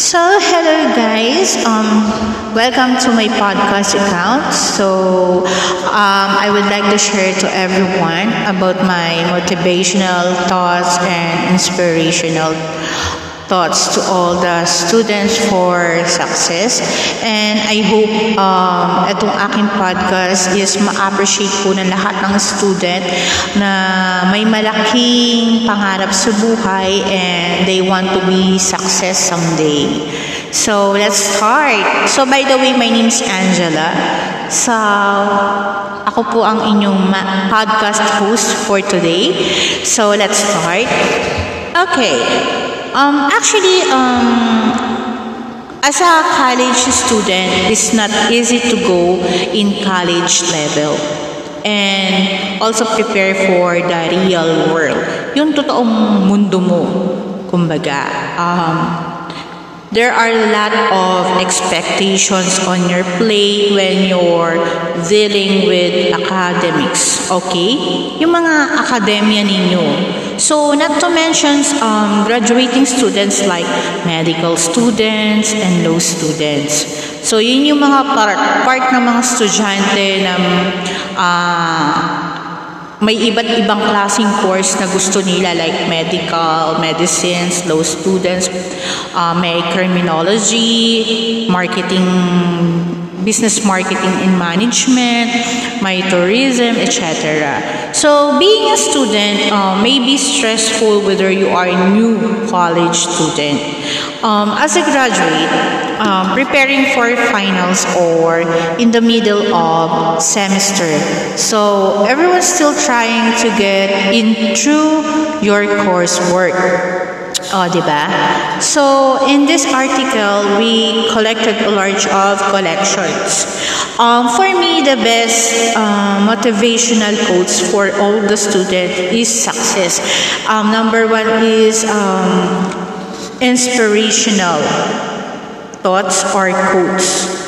So, hello guys. Um, welcome to my podcast account. So, um, I would like to share to everyone about my motivational thoughts and inspirational thoughts to all the students for success. And I hope um, itong aking podcast is ma-appreciate po ng lahat ng student na may malaking pangarap sa buhay and they want to be success someday. So, let's start. So, by the way, my name is Angela. So, ako po ang inyong podcast host for today. So, let's start. Okay. Um, actually, um, as a college student, it's not easy to go in college level and also prepare for the real world. Yung totoong mundo mo, kumbaga. Um, there are a lot of expectations on your plate when you're dealing with academics, okay? Yung mga akademya ninyo. So, not to mention um, graduating students like medical students and law students. So, yun yung mga part, part ng mga estudyante na uh, may iba't ibang klaseng course na gusto nila like medical, medicines, law students, uh, may criminology, marketing business marketing and management, my tourism, etc. So, being a student uh, may be stressful whether you are a new college student. Um, as a graduate, um, preparing for finals or in the middle of semester. So, everyone's still trying to get into your coursework. Ba? So, in this article, we collected a large of collections. Um, for me, the best uh, motivational quotes for all the students is success. Um, number one is um, inspirational thoughts or quotes.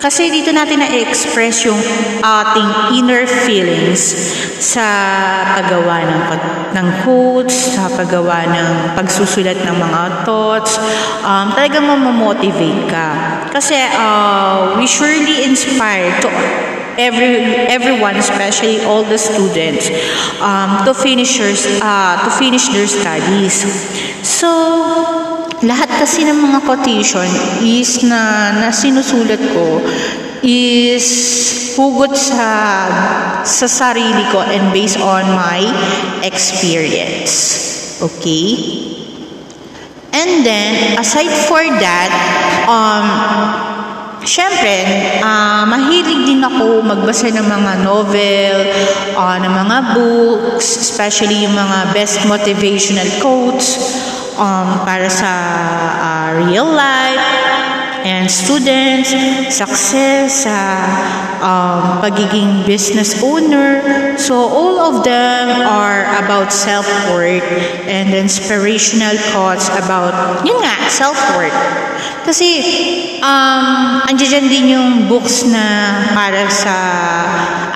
Kasi dito natin na-express yung ating inner feelings sa paggawa ng, ng quotes, sa paggawa ng pagsusulat ng mga thoughts. Um, talagang mamomotivate ka. Kasi uh, we surely inspire to every everyone especially all the students um, to finish your, uh, to finish their studies so lahat kasi ng mga quotation is na, na sinusulat ko is hugot sa sa sarili ko and based on my experience. Okay? And then, aside for that, um, Siyempre, uh, mahilig din ako magbasa ng mga novel, uh, ng mga books, especially yung mga best motivational quotes um, para sa uh, real life and students, success sa um, pagiging business owner. So all of them are about self-worth and inspirational quotes about, yun nga, self-worth. Kasi, um, andyan din yung books na para sa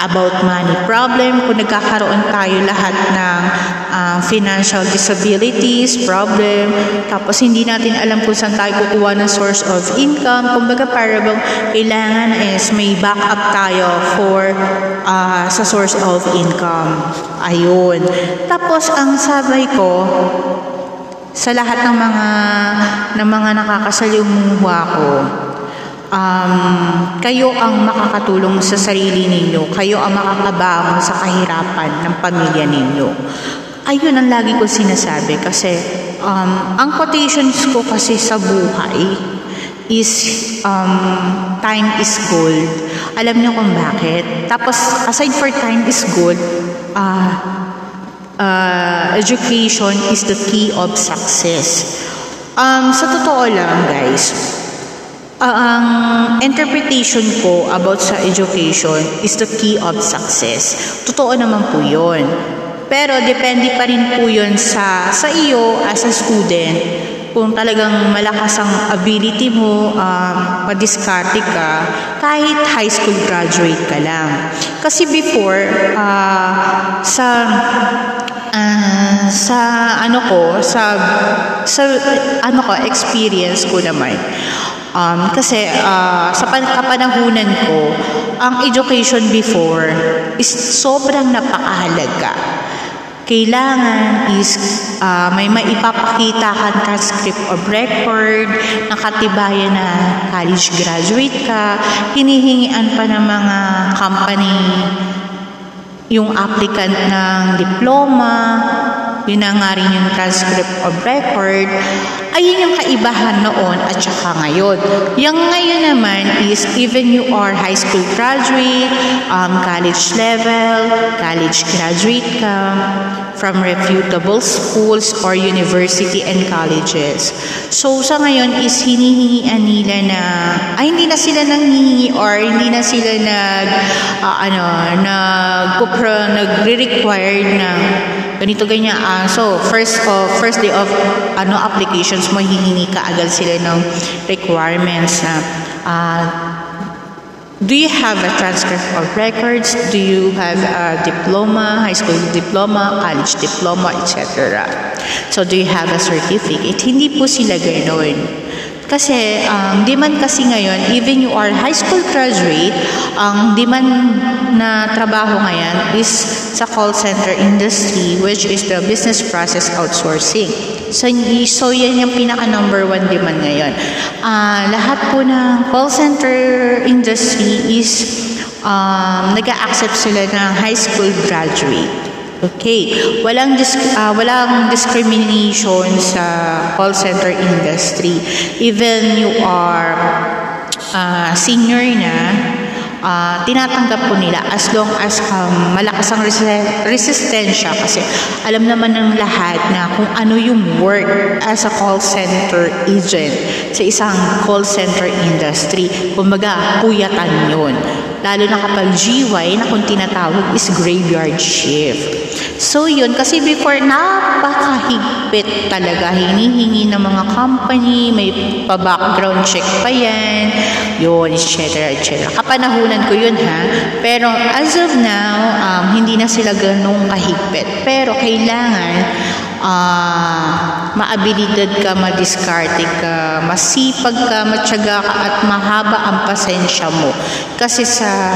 about money problem, kung nagkakaroon tayo lahat ng uh, financial disabilities, problem, tapos hindi natin alam kung saan tayo kukuha ng source of income, kumbaga para kailangan is may backup tayo for uh, sa source of income. Ayun. Tapos, ang sabay ko, sa lahat ng mga ng mga nakakasalimuha ko um, kayo ang makakatulong sa sarili ninyo kayo ang makakabangon sa kahirapan ng pamilya ninyo ayun ang lagi ko sinasabi kasi um, ang quotations ko kasi sa buhay is um, time is gold alam niyo kung bakit tapos aside for time is gold uh, uh, education is the key of success. Um, sa totoo lang, guys, uh, ang interpretation ko about sa education is the key of success. Totoo naman po yun. Pero depende pa rin po yun sa, sa iyo as a student kung talagang malakas ang ability mo, um, madiskarte ka, kahit high school graduate ka lang. Kasi before, uh, sa uh, sa ano ko, sa, sa ano ko, experience ko naman, Um, kasi uh, sa kapanahunan ko, ang education before is sobrang napakahalaga. Kailangan is uh, may maipapakita kang transcript of record, nakatibayan na college graduate ka, hinihingian pa ng mga company yung applicant ng diploma, yun na nga rin yung transcript of record, ayun yung kaibahan noon at saka ngayon. Yung ngayon naman is even you are high school graduate, um, college level, college graduate ka, from reputable schools or university and colleges. So sa ngayon is hinihingian nila na ay hindi na sila nanghihingi or hindi na sila nag uh, ano nag nagre-required ng ganito ganyan. Uh, so first of first day of ano applications mo hihingi ka agad sila ng requirements na uh, do you have a transcript of records? Do you have a diploma high school diploma college diploma etc so do you have a certificate? Hindi po sila ganoon kasi um, demand kasi ngayon, even you are high school graduate, ang demand na trabaho ngayon is sa call center industry which is the business process outsourcing. So, so yan yung pinaka number one demand ngayon. Uh, lahat po ng call center industry is um, nag-accept sila ng high school graduate. Okay. Walang dis uh, walang discrimination sa call center industry. Even you are uh, senior na, uh, tinatanggap po nila as long as um, malakas ang resi- resistensya kasi alam naman ng lahat na kung ano yung work as a call center agent sa isang call center industry. Kumbaga, puyatan yun. Lalo na kapag GY na kung tinatawag is graveyard shift. So yun, kasi before napakahigpit talaga. Hinihingi ng mga company, may pa-background check pa yan, yun, etc. etc. Kapanahunan ko yun ha. Pero as of now, um, hindi na sila ganong kahigpit. Pero kailangan uh, maabilidad ka, madiskarte ka, masipag ka, matyaga ka at mahaba ang pasensya mo. Kasi sa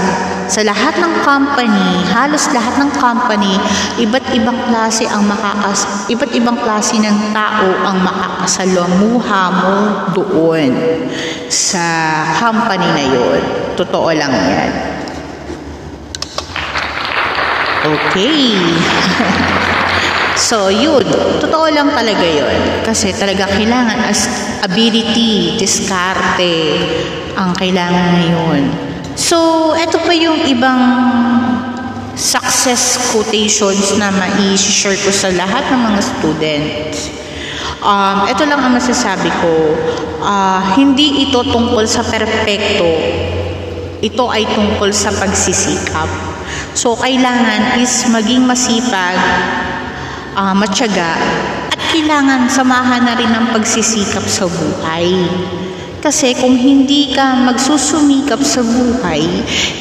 sa lahat ng company, halos lahat ng company, iba't ibang klase ang makakas iba't ibang klase ng tao ang makakasalamuha mo doon sa company na yon. Totoo lang yan. Okay. So, yun. Totoo lang talaga yun. Kasi talaga kailangan as ability, diskarte, ang kailangan ngayon. So, ito pa yung ibang success quotations na ma-share ko sa lahat ng mga students. Um, ito lang ang masasabi ko. Uh, hindi ito tungkol sa perpekto. Ito ay tungkol sa pagsisikap. So, kailangan is maging masipag uh, matyaga at kailangan samahan na rin ng pagsisikap sa buhay. Kasi kung hindi ka magsusumikap sa buhay,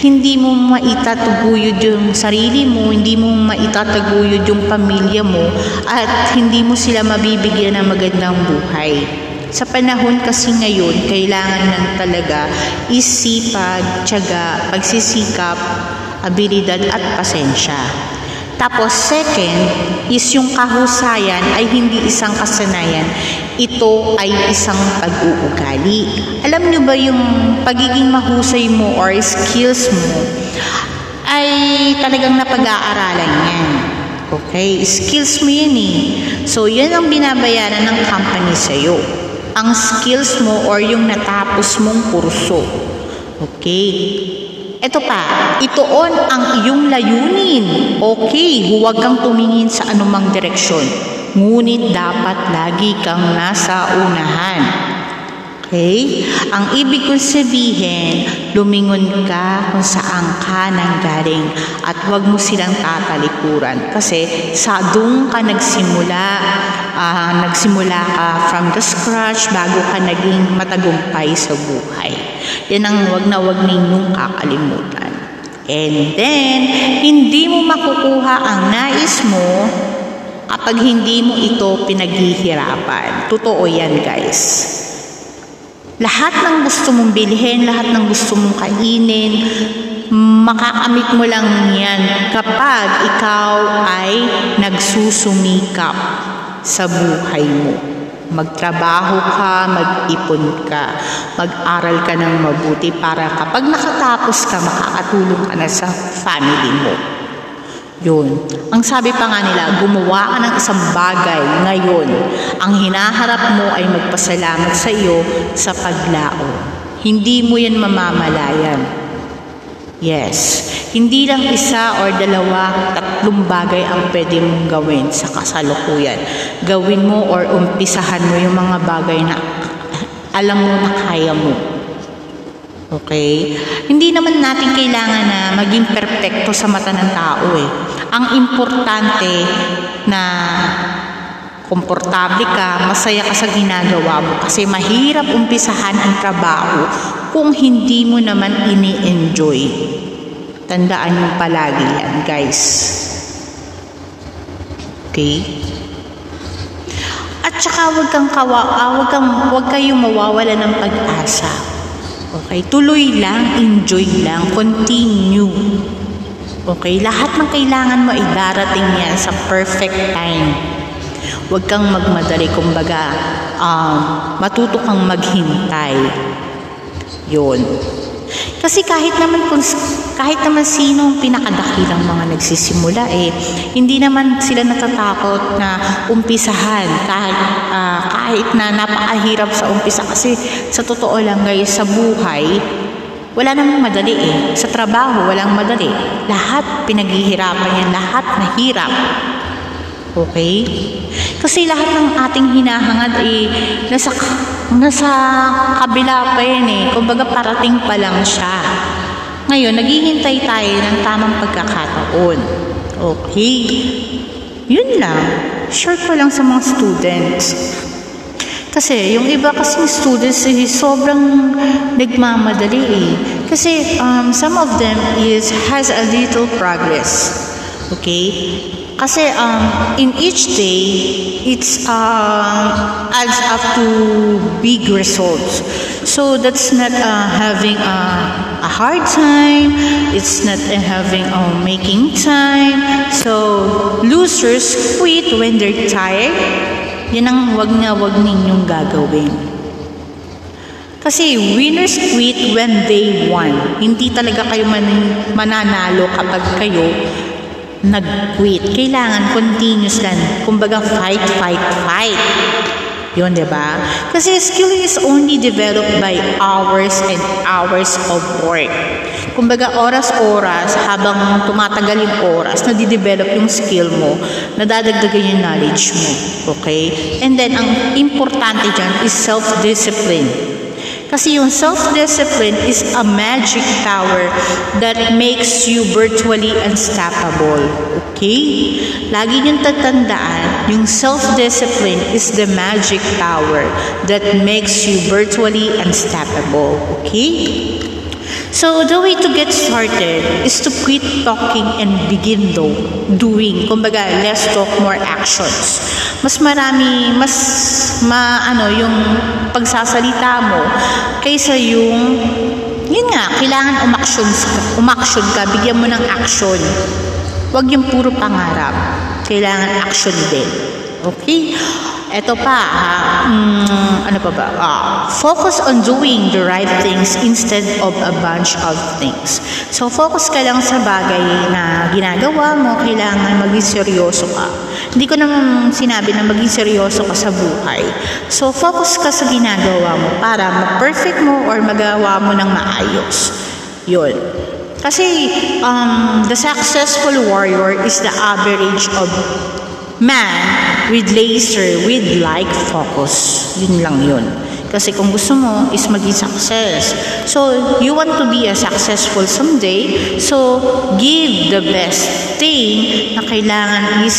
hindi mo maitataguyod yung sarili mo, hindi mo maitataguyod yung pamilya mo, at hindi mo sila mabibigyan ng magandang buhay. Sa panahon kasi ngayon, kailangan lang talaga isipag, tiyaga, pagsisikap, abilidad at pasensya. Tapos second is yung kahusayan ay hindi isang kasanayan. Ito ay isang pag-uugali. Alam nyo ba yung pagiging mahusay mo or skills mo ay talagang napag-aaralan yan. Okay? Skills mo yun eh. So, yan ang binabayaran ng company sa'yo. Ang skills mo or yung natapos mong kurso. Okay? Ito pa, itoon ang iyong layunin. Okay, huwag kang tumingin sa anumang direksyon. Ngunit dapat lagi kang nasa unahan. Okay? Ang ibig kong sabihin, lumingon ka kung saan ka nanggaling at huwag mo silang tatalikuran. Kasi sa doon ka nagsimula, uh, nagsimula ka from the scratch bago ka naging matagumpay sa buhay. Yan ang wag na wag ninyong kakalimutan. And then, hindi mo makukuha ang nais mo kapag hindi mo ito pinaghihirapan. Totoo yan, guys. Lahat ng gusto mong bilhin, lahat ng gusto mong kainin, makakamit mo lang yan kapag ikaw ay nagsusumikap sa buhay mo. Magtrabaho ka, mag-ipon ka, mag-aral ka ng mabuti para kapag nakatapos ka, makakatulong ka na sa family mo. Yun. Ang sabi pa nga nila, gumawa ka ng isang bagay ngayon. Ang hinaharap mo ay magpasalamat sa iyo sa paglao. Hindi mo yan mamamalayan. Yes. Hindi lang isa or dalawa, tatlong bagay ang pwede mong gawin sa kasalukuyan. Gawin mo or umpisahan mo yung mga bagay na alam mo na kaya mo. Okay? Hindi naman natin kailangan na maging perpekto sa mata ng tao eh. Ang importante na komportable ka, masaya ka sa ginagawa mo kasi mahirap umpisahan ang trabaho kung hindi mo naman ini-enjoy. Tandaan mo palagi yan, guys. Okay? At saka wag kang kawa, ah, wag kang wag kayong mawawala ng pag-asa Okay? Tuloy lang, enjoy lang, continue. Okay? Lahat ng kailangan mo ay darating yan sa perfect time. Huwag kang magmadali, kumbaga, um, matuto kang maghintay. Yun. Kasi kahit naman kung kahit naman sino ang pinakadakilang mga nagsisimula eh hindi naman sila natatakot na umpisahan kahit uh, kahit na napakahirap sa umpisa kasi sa totoo lang guys sa buhay wala namang madali eh. Sa trabaho, walang madali. Lahat pinaghihirapan yan. Lahat nahirap. Okay? Kasi lahat ng ating hinahangad eh, nasa, nasa kabila pa yan eh. Kumbaga parating pa lang siya. Ngayon, naghihintay tayo ng tamang pagkakataon. Okay? Yun lang. Short ko lang sa mga students. Kasi yung iba kasing students eh, sobrang nagmamadali eh. Kasi um, some of them is has a little progress. Okay? Kasi um, in each day, it's um, adds up to big results. So that's not uh, having a, a hard time. It's not having uh, making time. So losers quit when they're tired. Yan ang wag na wag ninyong gagawin. Kasi winners quit when they won. Hindi talaga kayo man mananalo kapag kayo nag-quit. Kailangan continuous lang. Kumbaga, fight, fight, fight. Yun, di ba? Kasi skill is only developed by hours and hours of work. Kumbaga, oras-oras, habang tumatagal yung oras, nadidevelop yung skill mo, nadadagdagan yung knowledge mo. Okay? And then, ang importante dyan is self-discipline. Kasi yung self-discipline is a magic tower that makes you virtually unstoppable. Okay? Lagi niyong tatandaan, yung self-discipline is the magic tower that makes you virtually unstoppable. Okay? So, the way to get started is to quit talking and begin do, doing. Kumbaga, less talk, more actions. Mas marami, mas ma, ano, yung pagsasalita mo kaysa yung yun nga, kailangan umaksyon umaksyon ka, bigyan mo ng action. Huwag yung puro pangarap. Kailangan action din. Okay? Ito pa, ha? Mm, ano pa ba? Uh, focus on doing the right things instead of a bunch of things. So, focus ka lang sa bagay na ginagawa mo. Kailangan maging seryoso ka. Hindi ko naman sinabi na maging seryoso ka sa buhay. So, focus ka sa ginagawa mo para ma-perfect mo or magawa mo ng maayos. Yun. Kasi um, the successful warrior is the average of man with laser with like focus. Yun lang yun. Kasi kung gusto mo is maging success. So, you want to be a successful someday. So, give the best thing na kailangan is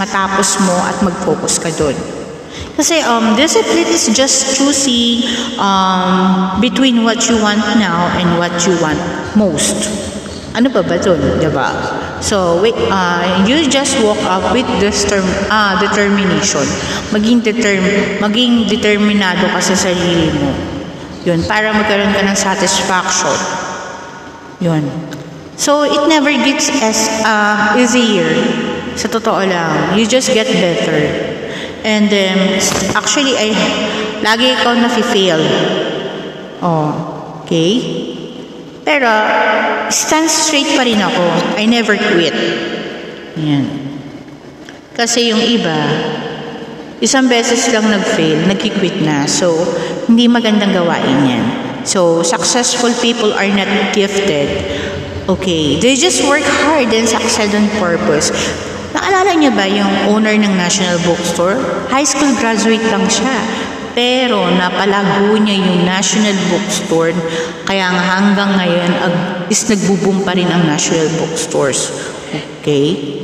matapos mo at mag-focus ka doon. Kasi um, discipline is just choosing um, between what you want now and what you want most. Ano pa ba ito, diba? So, wait, uh, you just walk up with this term, ah, determination. Maging, determ, maging determinado ka sa sarili mo. Yun, para magkaroon ka ng satisfaction. Yun. So, it never gets as uh, easier. Sa totoo lang. You just get better. And then, actually, I, lagi ikaw na-fail. Oh, okay? Pero, stand straight pa rin ako. I never quit. Yan. Kasi yung iba, isang beses lang nag-fail, nag-quit na. So, hindi magandang gawain yan. So, successful people are not gifted. Okay. They just work hard and succeed on purpose. Naalala niyo ba yung owner ng National Bookstore? High school graduate lang siya. Pero napalago niya yung National Bookstore kaya hanggang ngayon is nagbuboom pa rin ang National Bookstores. Okay?